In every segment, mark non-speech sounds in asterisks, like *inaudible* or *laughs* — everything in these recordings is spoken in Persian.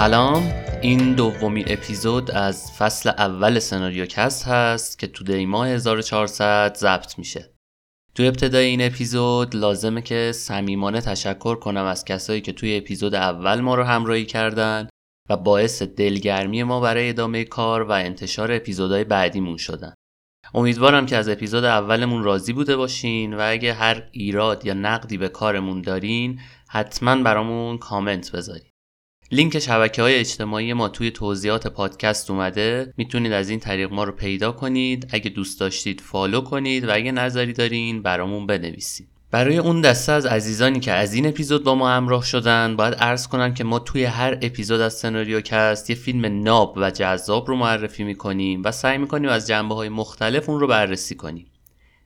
سلام. این دومین اپیزود از فصل اول سناریو کست هست که تو دی ماه 1400 ضبط میشه. تو ابتدای این اپیزود لازمه که صمیمانه تشکر کنم از کسایی که توی اپیزود اول ما رو همراهی کردن و باعث دلگرمی ما برای ادامه کار و انتشار اپیزودهای بعدیمون شدن. امیدوارم که از اپیزود اولمون راضی بوده باشین و اگه هر ایراد یا نقدی به کارمون دارین حتما برامون کامنت بذارین. لینک شبکه های اجتماعی ما توی توضیحات پادکست اومده. می‌تونید از این طریق ما رو پیدا کنید. اگه دوست داشتید follow کنید و اگه نظری دارین برامون بنویسید. برای اون دسته از عزیزانی که از این اپیزود با ما همراه شدن باید عرض کنم که ما توی هر اپیزود از سناریو کست یه فیلم ناب و جذاب رو معرفی می‌کنیم و سعی می‌کنیم از جنبه های مختلف اون رو بررسی کنیم.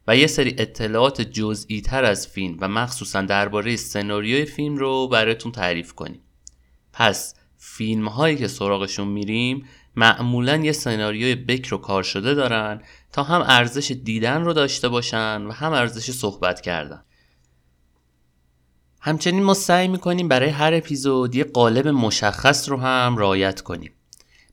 و یه سری اطلاعات جزئی تر از فیلم و مخصوصا درباره سناریوی فیلم رو براتون تعریف کنیم. پس فیلم هایی که سراغشون میریم معمولا یه سناریوی بکر و کار شده دارن تا هم ارزش دیدن رو داشته باشن و هم ارزش صحبت کردن. همچنین ما سعی می‌کنیم برای هر اپیزود یه قالب مشخص رو هم رعایت کنیم.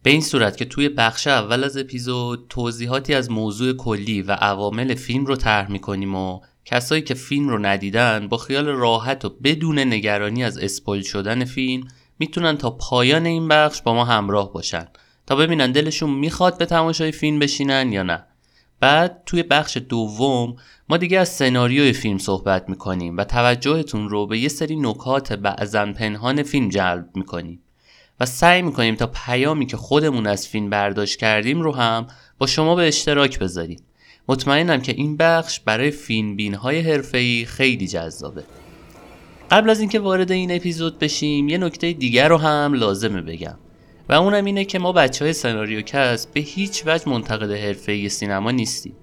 به این صورت که توی بخش اول از اپیزود توضیحاتی از موضوع کلی و عوامل فیلم رو طرح می‌کنیم و کسایی که فیلم رو ندیدن با خیال راحت و بدون نگرانی از اسپویل شدن فیلم می‌تونن تا پایان این بخش با ما همراه باشن تا ببینن دلشون می‌خواد به تماشای فیلم بشینن یا نه. بعد توی بخش دوم ما دیگه از سناریوی فیلم صحبت می‌کنیم و توجهتون رو به یه سری نکات بعضا پنهان فیلم جلب می‌کنیم و سعی می‌کنیم تا پیامی که خودمون از فیلم برداشت کردیم رو هم با شما به اشتراک بذاریم. مطمئنم که این بخش برای فیلم بین های حرفه‌ای خیلی جذابه. قبل از اینکه وارد این اپیزود بشیم یه نکته دیگر رو هم لازمه بگم. و اونم اینه که ما بچه های سناریو کست به هیچ وجه منتقد حرفه سینما نیستیم.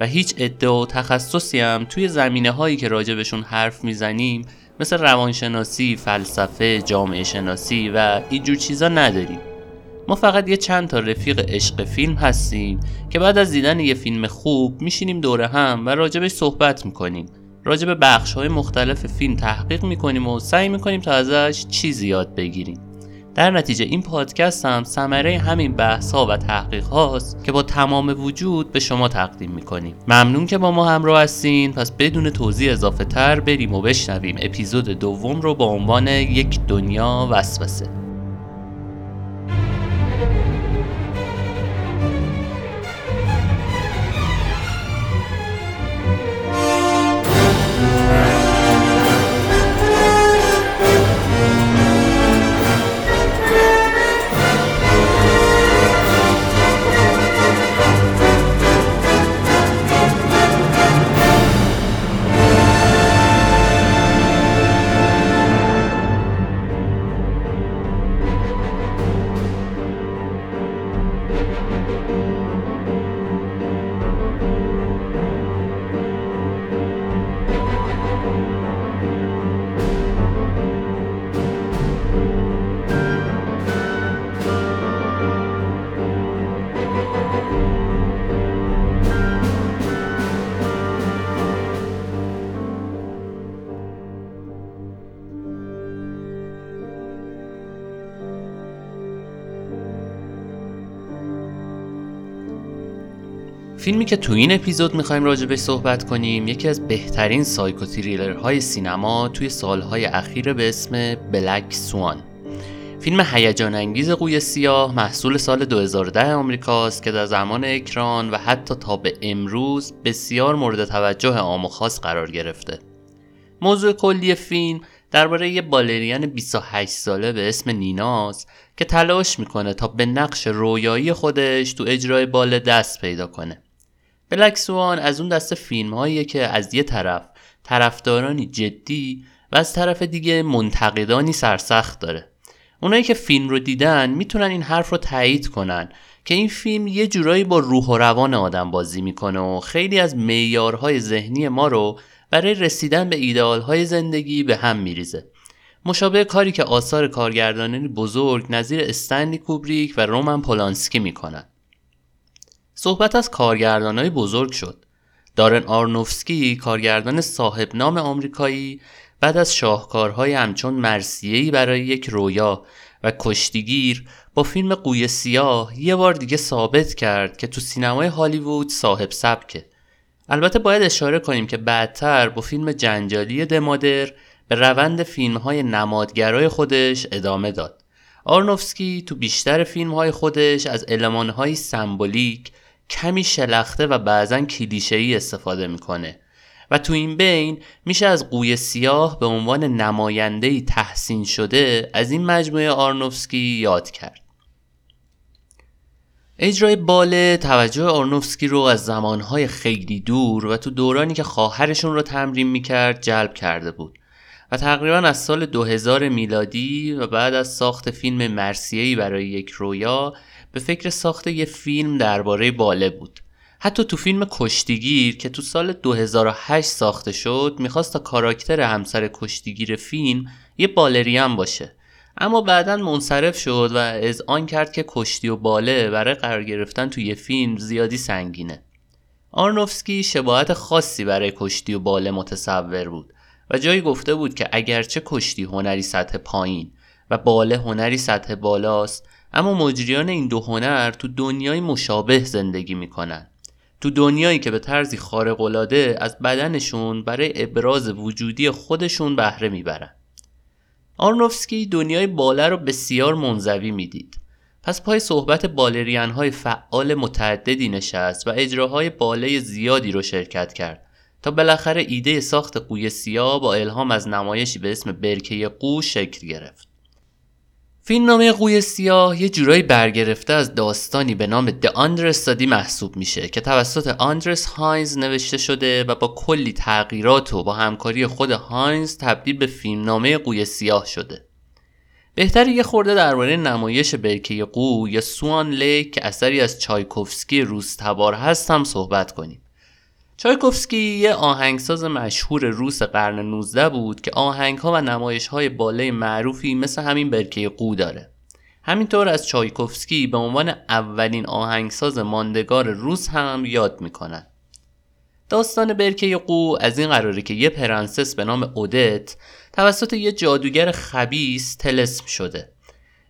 و هیچ ادعا و تخصصی هم توی زمینه هایی که راجبشون حرف می‌زنیم مثل روانشناسی، فلسفه، جامعه شناسی و اینجور چیزا نداریم. ما فقط یه چند تا رفیق عشق فیلم هستیم که بعد از دیدن یه فیلم خوب میشینیم دوره هم و راجبش صحبت می‌کنیم. راجع به بخش های مختلف فیلم تحقیق می‌کنیم و سعی می‌کنیم تا ازش چیزی یاد بگیریم. در نتیجه این پادکست هم ثمره همین بحث ها و تحقیق هاست که با تمام وجود به شما تقدیم می‌کنیم. ممنون که با ما همراه هستین. پس بدون توضیح اضافه تر بریم و بشنویم اپیزود دوم رو با عنوان یک دنیا وسوسه. فیلمی که تو این اپیزود می‌خوایم راجبش صحبت کنیم یکی از بهترین سایکو های سینما توی سالهای اخیر به اسم بلک سوان فیلم هیجان انگیز قوی سیاه محصول سال 2010 آمریکاست که در زمان اکران و حتی تا به امروز بسیار مورد توجه عام و خاص قرار گرفته. موضوع کلی فیلم درباره یه بالرین 28 ساله به اسم نیناز که تلاش می‌کنه تا به نقش رویایی خودش تو اجرای بال دست پیدا کنه. بلک سوان از اون دست فیلم هاییه که از یه طرف طرفدارانی جدی و از طرف دیگه منتقدانی سرسخت داره. اونایی که فیلم رو دیدن می‌تونن این حرف رو تایید کنن که این فیلم یه جورایی با روح و روان آدم بازی می‌کنه و خیلی از معیارهای ذهنی ما رو برای رسیدن به ایدئالهای زندگی به هم میریزه. مشابه کاری که آثار کارگردانانی بزرگ نظیر استنلی کوبریک و رومن پولانسکی می‌کنن. صحبت از های بزرگ شد. دارن آرنوفسکی کارگردان صاحب نام آمریکایی بعد از شاهکارهای همچون مرسیهی برای یک رویا و کشتیگیر با فیلم قوی سیاه یه بار دیگه ثابت کرد که تو سینمای هالیوود صاحب سبکه البته باید اشاره کنیم که بعدتر با فیلم جنجالی دمادر به روند فیلم های نمادگرای خودش ادامه داد آرنوفسکی تو بیشتر فیلم های خودش از علمان های سمبولیک کمی شلخته و بعضا کلیشه‌ای استفاده می‌کنه. و تو این بین میشه از قوی سیاه به عنوان نمایندهی تحسین شده از این مجموعه آرنوفسکی یاد کرد. اجرای باله توجه آرنوفسکی رو از زمانهای خیلی دور و تو دورانی که خواهرشون رو تمرین می‌کرد جلب کرده بود. و تقریبا از سال 2000 میلادی و بعد از ساخت فیلم مرسیهی برای یک رویا به فکر ساخت یه فیلم درباره باله بود. حتی تو فیلم کشتیگیر که تو سال 2008 ساخته شد می‌خواست تا کاراکتر همسر کشتیگیر فیلم یه بالریان باشه. اما بعدا منصرف شد و از آن کرد که کشتی و باله برای قرار گرفتن توی فیلم زیادی سنگینه. آرنوفسکی شباهت خاصی برای کشتی و باله متصور بود. و جایی گفته بود که اگرچه کشتی هنری سطح پایین و باله هنری سطح بالاست اما مجریان این دو هنر تو دنیای مشابه زندگی می‌کنن. تو دنیایی که به طرزی خارق‌العاده از بدنشون برای ابراز وجودی خودشون بهره می‌برن. آرنوفسکی دنیای باله رو بسیار منزوی می‌دید. پس پای صحبت بالرین های فعال متعددی نشست و اجراهای باله زیادی رو شرکت کرد. تا بالاخره ایده ساخت قوی سیاه با الهام از نمایشی به اسم برکه قو شکل گرفت. فیلمنامه قوی سیاه یه جورایی برگرفته از داستانی به نام The Understudy محسوب میشه که توسط آندرس هاینز نوشته شده و با کلی تغییرات و با همکاری خود هاینز تبدیل به فیلمنامه قوی سیاه شده. بهتره یه خورده درباره نمایش برکه قو یا Swan Lake که اثری از چایکوفسکی روس‌تبار هست هم صحبت کنیم. چایکوفسکی یه آهنگساز مشهور روس قرن 19 بود که آهنگها و نمایشهای بالای معروفی مثل همین برکه قو داره. همینطور از چایکوفسکی به عنوان اولین آهنگساز ماندگار روس هم یاد می‌کنن. داستان برکه قو از این قراره که یه پرنسس به نام اودت توسط یه جادوگر خبیس تلسم شده.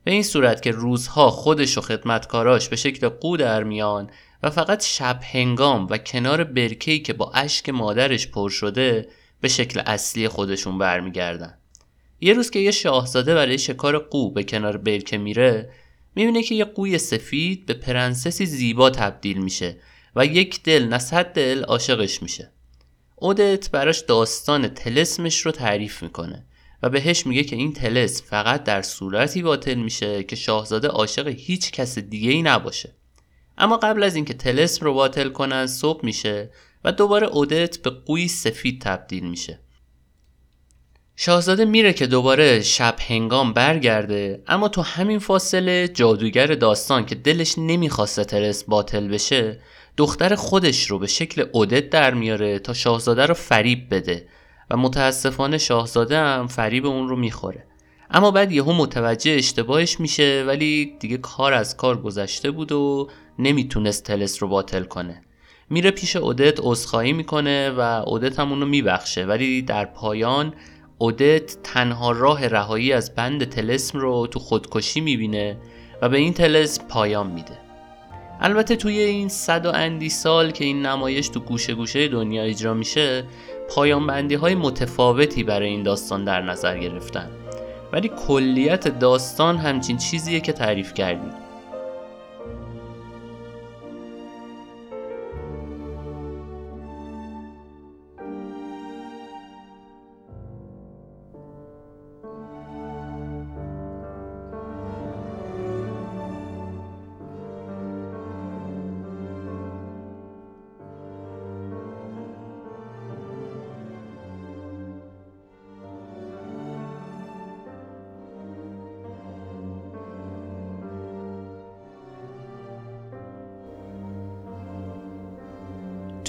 به این صورت که روزها خودش و خدمتکاراش به شکل قو در میان و فقط شب هنگام و کنار برکهی که با اشک مادرش پر شده به شکل اصلی خودشون برمیگردن. یه روز که یه شاهزاده برای شکار قو به کنار برکه میره می‌بینه که یه قوی سفید به پرنسسی زیبا تبدیل میشه و یک دل نه صد دل عاشقش میشه. اودت براش داستان تلسمش رو تعریف می‌کنه و بهش میگه که این تلس فقط در صورتی باطل میشه که شاهزاده عاشق هیچ کس دیگه ای نباشه. اما قبل از اینکه تلسم رو باطل کنن صبح میشه و دوباره اودت به قوی سفید تبدیل میشه. شاهزاده میره که دوباره شب هنگام برگرده اما تو همین فاصله جادوگر داستان که دلش نمی‌خواسته تلس باطل بشه دختر خودش رو به شکل اودت در میاره تا شاهزاده رو فریب بده و متاسفانه شاهزاده هم فریب اون رو می‌خوره. اما بعد یهو متوجه اشتباهش میشه ولی دیگه کار از کار گذشته بود و نمی‌تونست تلس رو باطل کنه. میره پیش اودت عذرخواهی می‌کنه و اودت هم اونو میبخشه. ولی در پایان اودت تنها راه رهایی از بند تلسم رو تو خودکشی می‌بینه و به این تلسم پایان میده. البته توی این صد و اندی سال که این نمایش تو گوشه گوشه دنیا اجرا میشه پایان بندی های متفاوتی برای این داستان در نظر گرفتن. ولی کلیت داستان همچین چیزیه که تعریف کردیم.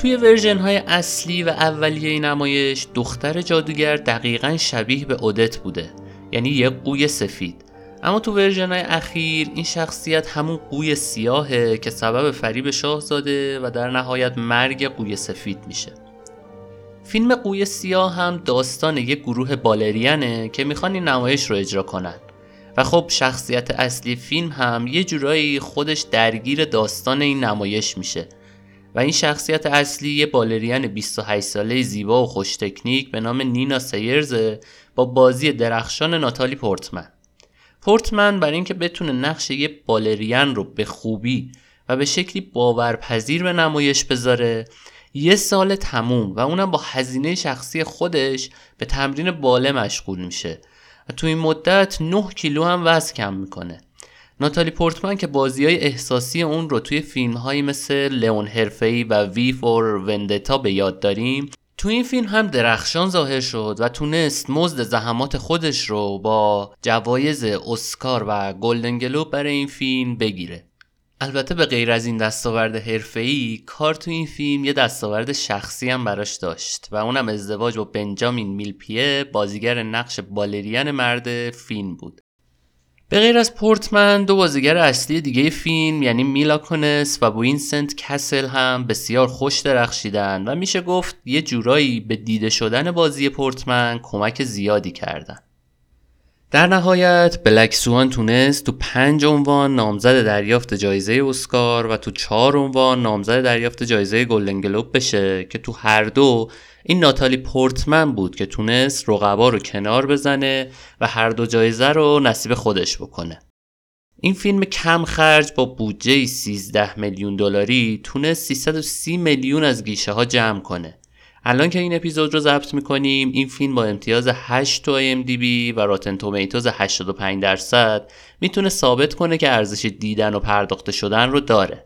توی version های اصلی و اولیه نمایش دختر جادوگر دقیقا شبیه به اودت بوده. یعنی یه قوی سفید. اما تو version های اخیر این شخصیت همون قوی سیاهه که سبب فریب شاهزاده و در نهایت مرگ قوی سفید میشه. فیلم قوی سیاه هم داستان یک گروه بالرینه که می‌خوان این نمایش رو اجرا کنن. و خب شخصیت اصلی فیلم هم یه جورایی خودش درگیر داستان این نمایش میشه. و این شخصیت اصلی یه بالرین 28 ساله زیبا و خوش تکنیک به نام نینا سیرزه با بازی درخشان ناتالی پورتمن. پورتمن برای اینکه بتونه نقش یه بالرین رو به خوبی و به شکلی باورپذیر به نمایش بذاره یه سال تموم و اونم با هزینه شخصی خودش به تمرین باله مشغول میشه. و تو این مدت 9 کیلو هم وزن کم می‌کنه. ناتالی پورتمن که بازی های احساسی اون رو توی فیلم هایی مثل لئون هرفی و وی فور وندتا به یاد داریم تو این فیلم هم درخشان ظاهر شد و تونست مزد زحمات خودش رو با جوایز اسکار و گلدن گلوب برای این فیلم بگیره. البته به غیر از این دستاورد حرفه‌ای کار تو این فیلم یه دستاورد شخصی هم براش داشت و اونم ازدواج با بنجامین میلپیه بازیگر نقش بالرین مرد فیلم بود. به غیر از پورتمن دو بازیگر اصلی دیگه فیلم یعنی میلا کونیس و وینسنت کسل هم بسیار خوش درخشیدن و میشه گفت یه جورایی به دیده شدن بازی پورتمن کمک زیادی کردن. در نهایت Black Swan تونست تو پنج عنوان نامزد دریافت جایزه اسکار و تو چهار عنوان نامزد دریافت جایزه گلدن گلوب بشه که تو هر دو این ناتالی پورتمن بود که تونست رقبا رو کنار بزنه و هر دو جایزه رو نصیب خودش بکنه. این فیلم کم خرج با بودجه 13 میلیون دلاری تونست 330 میلیون از گیشه ها جمع کنه. الان که این اپیزود رو ضبط می‌کنیم این فیلم با امتیاز 8 تو IMDb و راتن تومیتوز 85 درصد می‌تونه ثابت کنه که ارزش دیدن و پرداخته شدن رو داره.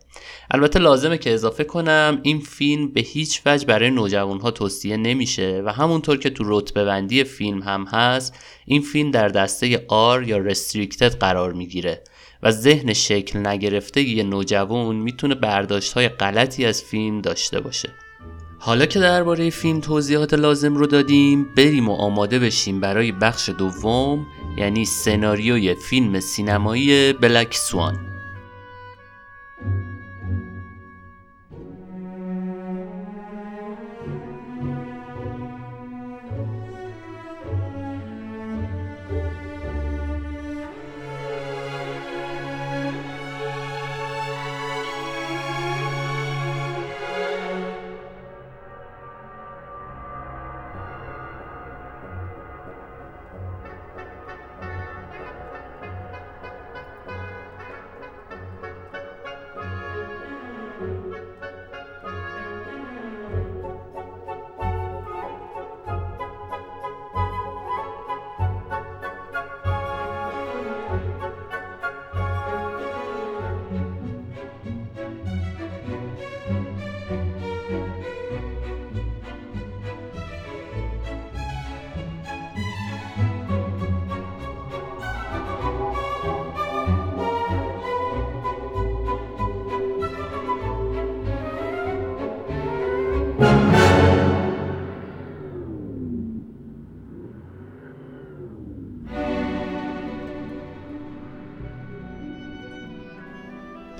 البته لازمه که اضافه کنم این فیلم به هیچ وجه برای نوجوان ها توصیه نمیشه و همونطور که تو رتبه بندی فیلم هم هست این فیلم در دسته آر یا رستریکتد قرار می‌گیره و ذهن شکل نگرفته یه نوجوان می‌تونه برداشت های غلطی از فیلم داشته باشه. حالا که درباره فیلم توضیحات لازم رو دادیم بریم و آماده بشیم برای بخش دوم یعنی سناریوی فیلم سینمایی بلک سوان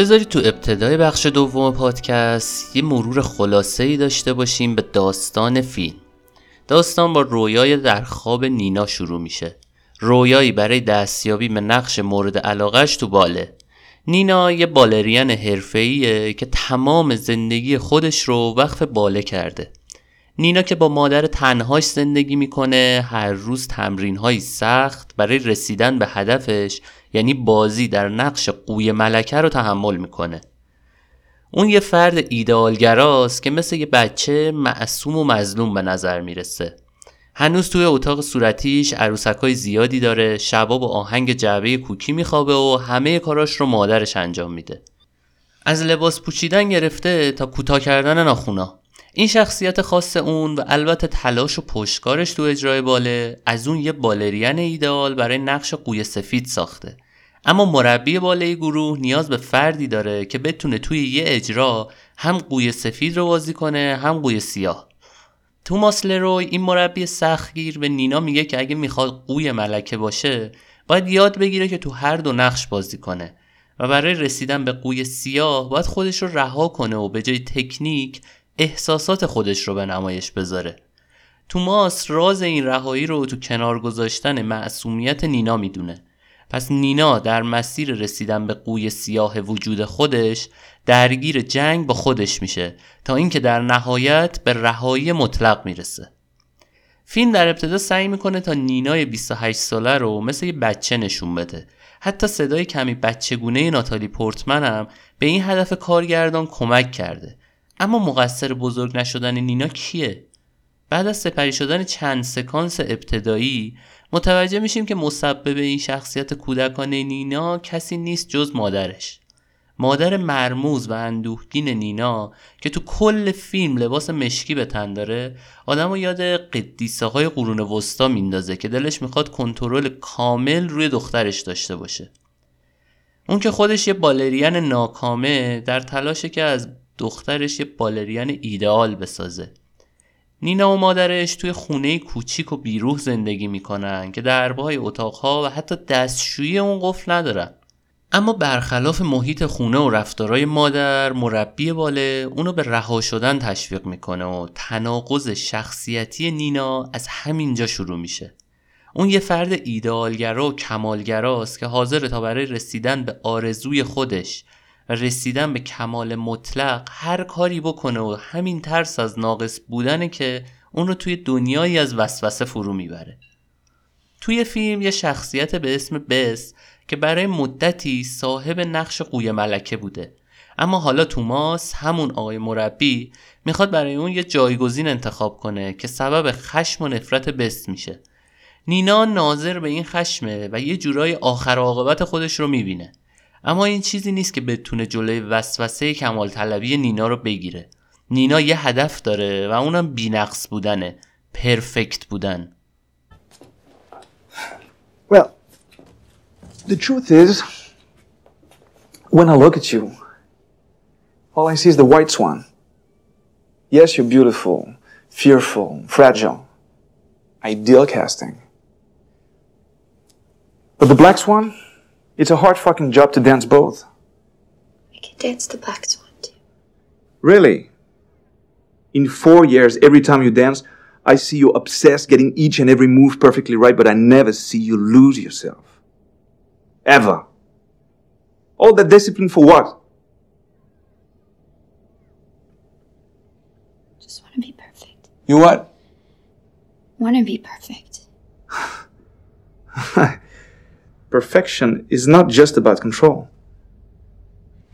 بذارید تو ابتدای بخش دوم پادکست یه مرور خلاصه ای داشته باشیم به داستان فیلم. داستان با رویای در خواب نینا شروع میشه. رویایی برای دستیابی به نقش مورد علاقش تو باله. نینا یه بالرین حرفه‌ایه که تمام زندگی خودش رو وقف باله کرده. نینا که با مادر تنهاش زندگی می‌کنه هر روز تمرین های سخت برای رسیدن به هدفش یعنی بازی در نقش قوی ملکه رو تحمل می‌کنه. اون یه فرد ایدئالگراست که مثل یه بچه معصوم و مظلوم به نظر می‌رسه. هنوز توی اتاق صورتیش عروسکای زیادی داره شبا با آهنگ جعبه کوکی میخوابه و همه کاراش رو مادرش انجام میده. از لباس پوچیدن گرفته تا کوتاه کردن ناخونا. این شخصیت خاص اون و البته تلاش و پشتکارش تو اجرای باله از اون یه بالرین ایدئال برای نقش قوی سفید ساخته. اما مربی بالای گروه نیاز به فردی داره که بتونه توی یه اجرا هم قوی سفید رو بازی کنه هم قوی سیاه. توماس لروی این مربی سختگیر به نینا میگه که اگه می‌خواد قوی ملکه باشه باید یاد بگیره که تو هر دو نقش بازی کنه. و برای رسیدن به قوی سیاه باید خودش رو رها کنه و به جای تکنیک احساسات خودش رو به نمایش بذاره. توماس راز این رهایی رو تو کنار گذاشتن معصومیت نینا می‌دونه. پس نینا در مسیر رسیدن به قوی سیاه وجود خودش درگیر جنگ با خودش میشه تا اینکه در نهایت به رهایی مطلق می‌رسه. فیلم در ابتدا سعی می‌کنه تا نینای 28 ساله رو مثل یه بچه نشون بده. حتی صدای کمی بچگونه ناتالی پورتمن هم به این هدف کارگردان کمک کرده. اما مقصر بزرگ نشدن نینا کیه؟ بعد از سپری شدن چند سکانس ابتدایی متوجه میشیم که مسبب این شخصیت کودکانه نینا کسی نیست جز مادرش مادر مرموز و اندوهگین نینا که تو کل فیلم لباس مشکی به تن داره آدم و یاد قدیسه های قرون وسطا میندازه که دلش می‌خواد کنترل کامل روی دخترش داشته باشه اون که خودش یه بالرین ناکامه در تلاشه که از دخترش یه بالرین ایدئال بسازه. نینا و مادرش توی خونه کوچیک و بیروح زندگی می‌کنن که دربای اتاقها و حتی دستشویی اون قفل ندارن. اما برخلاف محیط خونه و رفتارای مادر مربی باله اونو به رها شدن تشویق می‌کنه و تناقض شخصیتی نینا از همینجا شروع میشه. اون یه فرد ایدئالگرا و کمالگراست که حاضر تا برای رسیدن به آرزوی خودش رسیدن به کمال مطلق هر کاری بکنه و همین ترس از ناقص بودنه که اون رو توی دنیایی از وسوسه فرو می‌بره. توی فیلم یه شخصیت به اسم بس که برای مدتی صاحب نقش قوی ملکه بوده. اما حالا توماس همون آقای مربی می‌خواد برای اون یه جایگزین انتخاب کنه که سبب خشم و نفرت بست میشه. نینا ناظر به این خشمه و یه جورای آخر عاقبت خودش رو می‌بینه. اما این چیزی نیست که بتونه جلوی وسوسه کمال طلبی نینا رو بگیره نینا یه هدف داره و اونم بینقص بودنه پرفکت بودن Well, the truth is, when I look at you, all I see is the white swan. Yes, you're beautiful, fearful, fragile. Ideal casting. But the black swan, it's a hard fucking job to dance both. I can dance the black swan too. Really? In four years, every time you dance, I see you obsessed getting each and every move perfectly right, but I never see you lose yourself. Ever. All that discipline for what? Just want to be perfect. You what? Want to be perfect. *laughs* Perfection is not just about control.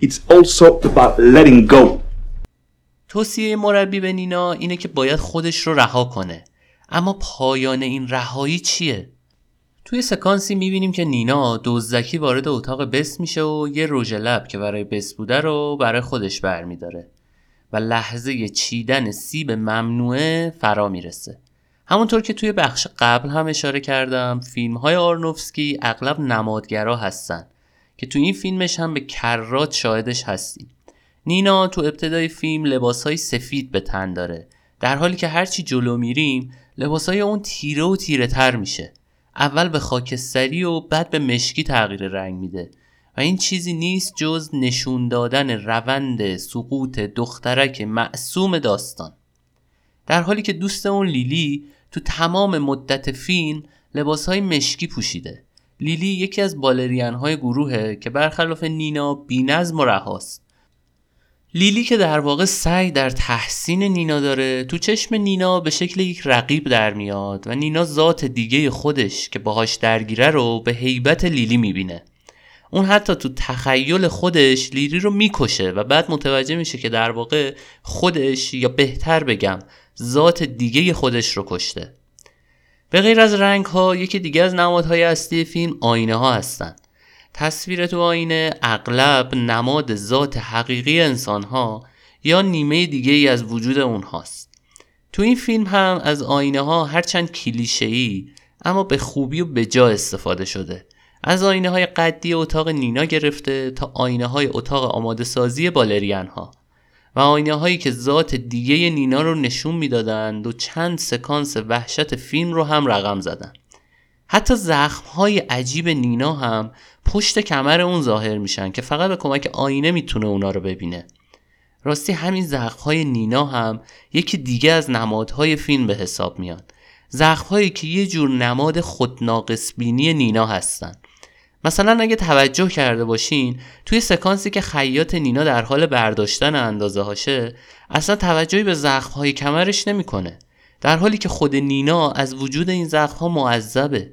It's also about letting go. توصیه مربی به نینا اینه که باید خودش رو رها کنه اما پایان این رهایی چیه؟ توی سکانسی می‌بینیم که نینا دزدکی وارد اتاق بس میشه و یه رژ لب که برای بس بوده رو برای خودش برمیداره و لحظه چیدن سیب ممنوعه فرا می‌رسه همونطور که توی بخش قبل هم اشاره کردم فیلم های آرنوفسکی اغلب نمادگرا هستن که توی این فیلمش هم به کرات شاهدش هستیم. نینا تو ابتدای فیلم لباسهای سفید به تن داره. در حالی که هرچی جلو میریم لباسهای اون تیره و تیره تر میشه. اول به خاکستری و بعد به مشکی تغییر رنگ میده. و این چیزی نیست جز نشون دادن روند سقوط دخترک معصوم داستان. در حالی که دوست اون لیلی تو تمام مدت فیلم لباسهای مشکی پوشیده. لیلی یکی از بالرین های گروهه که برخلاف نینا بینظم و رهاست. لیلی که در واقع سعی در تحسین نینا داره تو چشم نینا به شکل یک رقیب در میاد و نینا ذات دیگه خودش که باهاش درگیره رو به هیبت لیلی می‌بینه. اون حتی تو تخیل خودش لیلی رو می‌کشه و بعد متوجه میشه که در واقع خودش یا بهتر بگم ذات دیگه خودش رو کشته. به غیر از رنگ ها یکی دیگه از نمادهای اصلی فیلم آینه ها هستن. تصویر تو آینه اغلب نماد ذات حقیقی انسان ها یا نیمه دیگه ای از وجود اونهاست. تو این فیلم هم از آینه ها هرچند کلیشه‌ای اما به خوبی و به جا استفاده شده. از آینه های قدی اتاق نینا گرفته تا آینه های اتاق آماده سازی بالرین ها و آینه هایی که ذات دیگه نینا رو نشون می‌دادند و چند سکانس وحشت فیلم رو هم رقم زدن. حتی زخم های عجیب نینا هم پشت کمر اون ظاهر میشن که فقط به کمک آینه می‌تونه اونا رو ببینه. راستی همین زخمهای نینا هم یکی دیگه از نمادهای فیلم به حساب میان زخمهایی که یه جور نماد خودناقصبینی نینا هستن. مثلا اگه توجه کرده باشین توی سکانسی که خیاط نینا در حال برداشتن اندازه هاشه اصلا توجهی به زخمهای کمرش نمی‌کنه. در حالی که خود نینا از وجود این زخمها معذبه.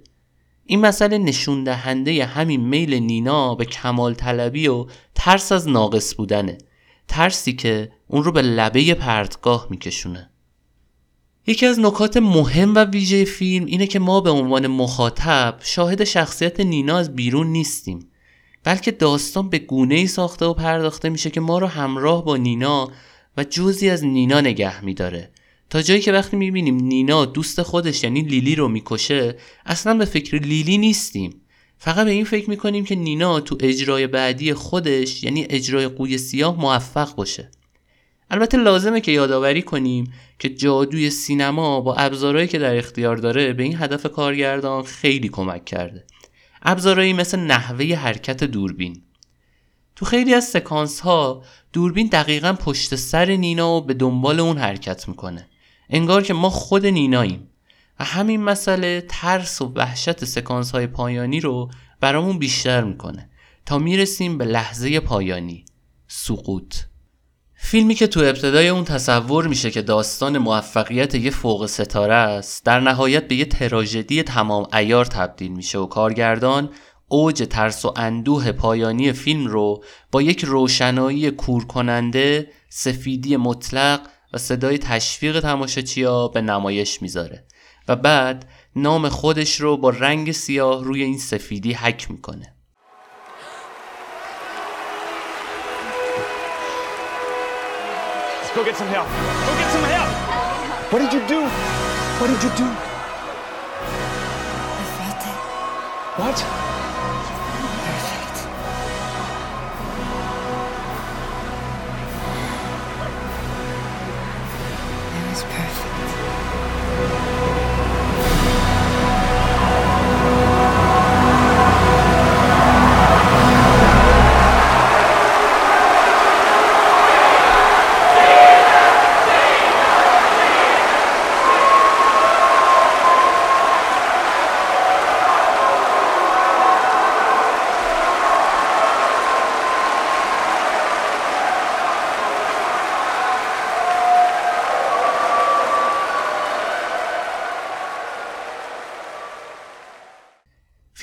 این مسئله نشون دهنده همین میل نینا به کمال طلبی و ترس از ناقص بودنه. ترسی که اون رو به لبه پرتگاه میکشونه. یکی از نکات مهم و ویژه فیلم اینه که ما به عنوان مخاطب شاهد شخصیت نینا از بیرون نیستیم بلکه داستان به گونه ای ساخته و پرداخته میشه که ما رو همراه با نینا و جزی از نینا نگه میداره. تا جایی که وقتی می‌بینیم نینا دوست خودش یعنی لیلی رو می‌کشه اصلا به فکر لیلی نیستیم. فقط به این فکر می‌کنیم که نینا تو اجرای بعدی خودش یعنی اجرای قوی سیاه موفق باشه. البته لازمه که یادآوری کنیم که جادوی سینما با ابزارهایی که در اختیار داره به این هدف کارگردان خیلی کمک کرده. ابزارهایی مثل نحوه حرکت دوربین. تو خیلی از سکانس ها دوربین دقیقا پشت سر نینا و به دنبال اون حرکت می‌کنه. انگار که ما خود نیناییم. و همین مسئله ترس و وحشت سکانس های پایانی رو برامون بیشتر می‌کنه. تا می‌رسیم به لحظه پایانی. سقوط. فیلمی که تو ابتدای اون تصور میشه که داستان موفقیت یه فوق ستاره است در نهایت به یه تراژدی تمام ایار تبدیل میشه و کارگردان اوج ترس و اندوه پایانی فیلم رو با یک روشنایی کور کننده سفیدی مطلق و صدای تشویق تماشاچیا به نمایش می‌ذاره و بعد نام خودش رو با رنگ سیاه روی این سفیدی حک می‌کنه. Go get some help. Go get some help. What did you do? What did you do? I felt it. What?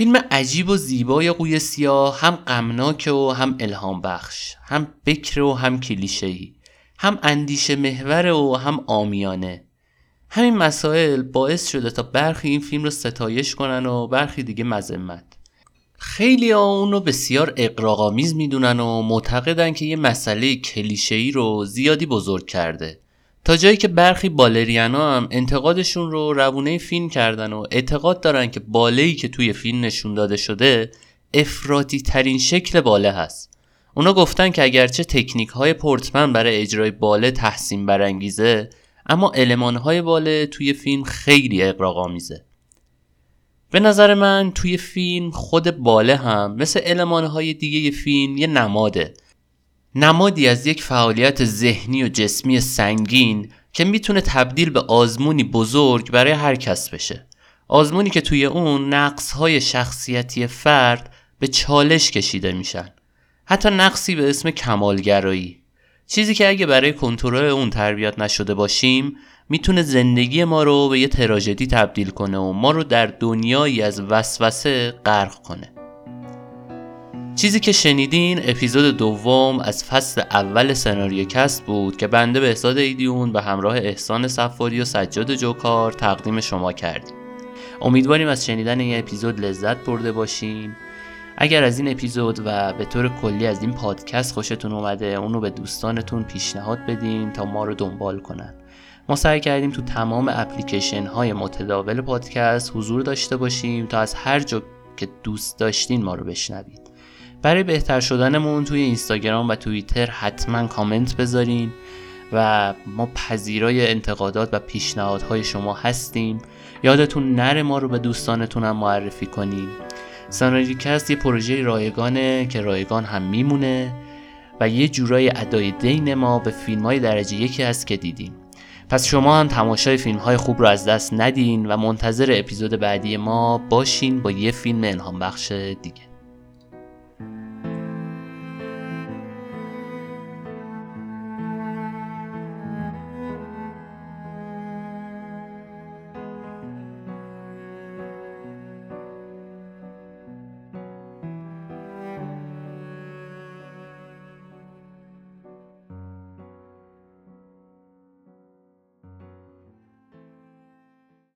فیلم عجیب و زیبای قوی سیاه هم غمناک و هم الهام بخش هم بکر و هم کلیشه‌ای هم اندیشه محور و هم آمیانه. همین مسائل باعث شده تا برخی این فیلم رو ستایش کنن و برخی دیگه مذمت. خیلی ها اونو بسیار اقراقامیز می‌دونن و معتقدن که یه مسئله کلیشه‌ای رو زیادی بزرگ کرده. تا جایی که برخی بالریانا هم انتقادشون رو روونه فیلم کردن و اعتقاد دارن که باله‌ای که توی فیلم نشون داده شده افراطی ترین شکل باله هست. اونا گفتن که اگرچه تکنیک های پورتمن برای اجرای باله تحسین برانگیزه اما علمان های باله توی فیلم خیلی اقراق‌آمیزه به نظر من توی فیلم خود باله هم مثل علمان های دیگه فیلم یه نماده. نمادی از یک فعالیت ذهنی و جسمی سنگین که می‌تونه تبدیل به آزمونی بزرگ برای هر کس بشه. آزمونی که توی اون نقص های شخصیتی فرد به چالش کشیده میشن. حتی نقصی به اسم کمالگرایی. چیزی که اگه برای کنترل اون تربیت نشده باشیم می‌تونه زندگی ما رو به یه تراژدی تبدیل کنه و ما رو در دنیایی از وسوسه غرق کنه. چیزی که شنیدین اپیزود دوم از فصل اول سناریو کست بود که بنده به احساد ایدیون به همراه احسان صفاری و سجاد جوکار تقدیم شما کردیم. امیدواریم از شنیدن این اپیزود لذت برده باشین. اگر از این اپیزود و به طور کلی از این پادکست خوشتون اومده اونو به دوستانتون پیشنهاد بدین تا ما رو دنبال کنن. ما سعی کردیم تو تمام اپلیکیشن های متداول پادکست حضور داشته باشیم تا از هر جا که دوست داشتین ما رو بشنوید. برای بهتر شدنمون توی اینستاگرام و توییتر حتما کامنت بذارین و ما پذیرای انتقادات و پیشنهادهای شما هستیم. یادتون نره ما رو به دوستانتون هم معرفی کنین. سناریوکست یه پروژه رایگانه که رایگان هم میمونه و یه جورای ادای دین ما به فیلم های درجه یکی هست که دیدیم پس شما هم تماشای فیلم های خوب رو از دست ندین و منتظر اپیزود بعدی ما باشین با یه فیلم الهام بخش دیگه.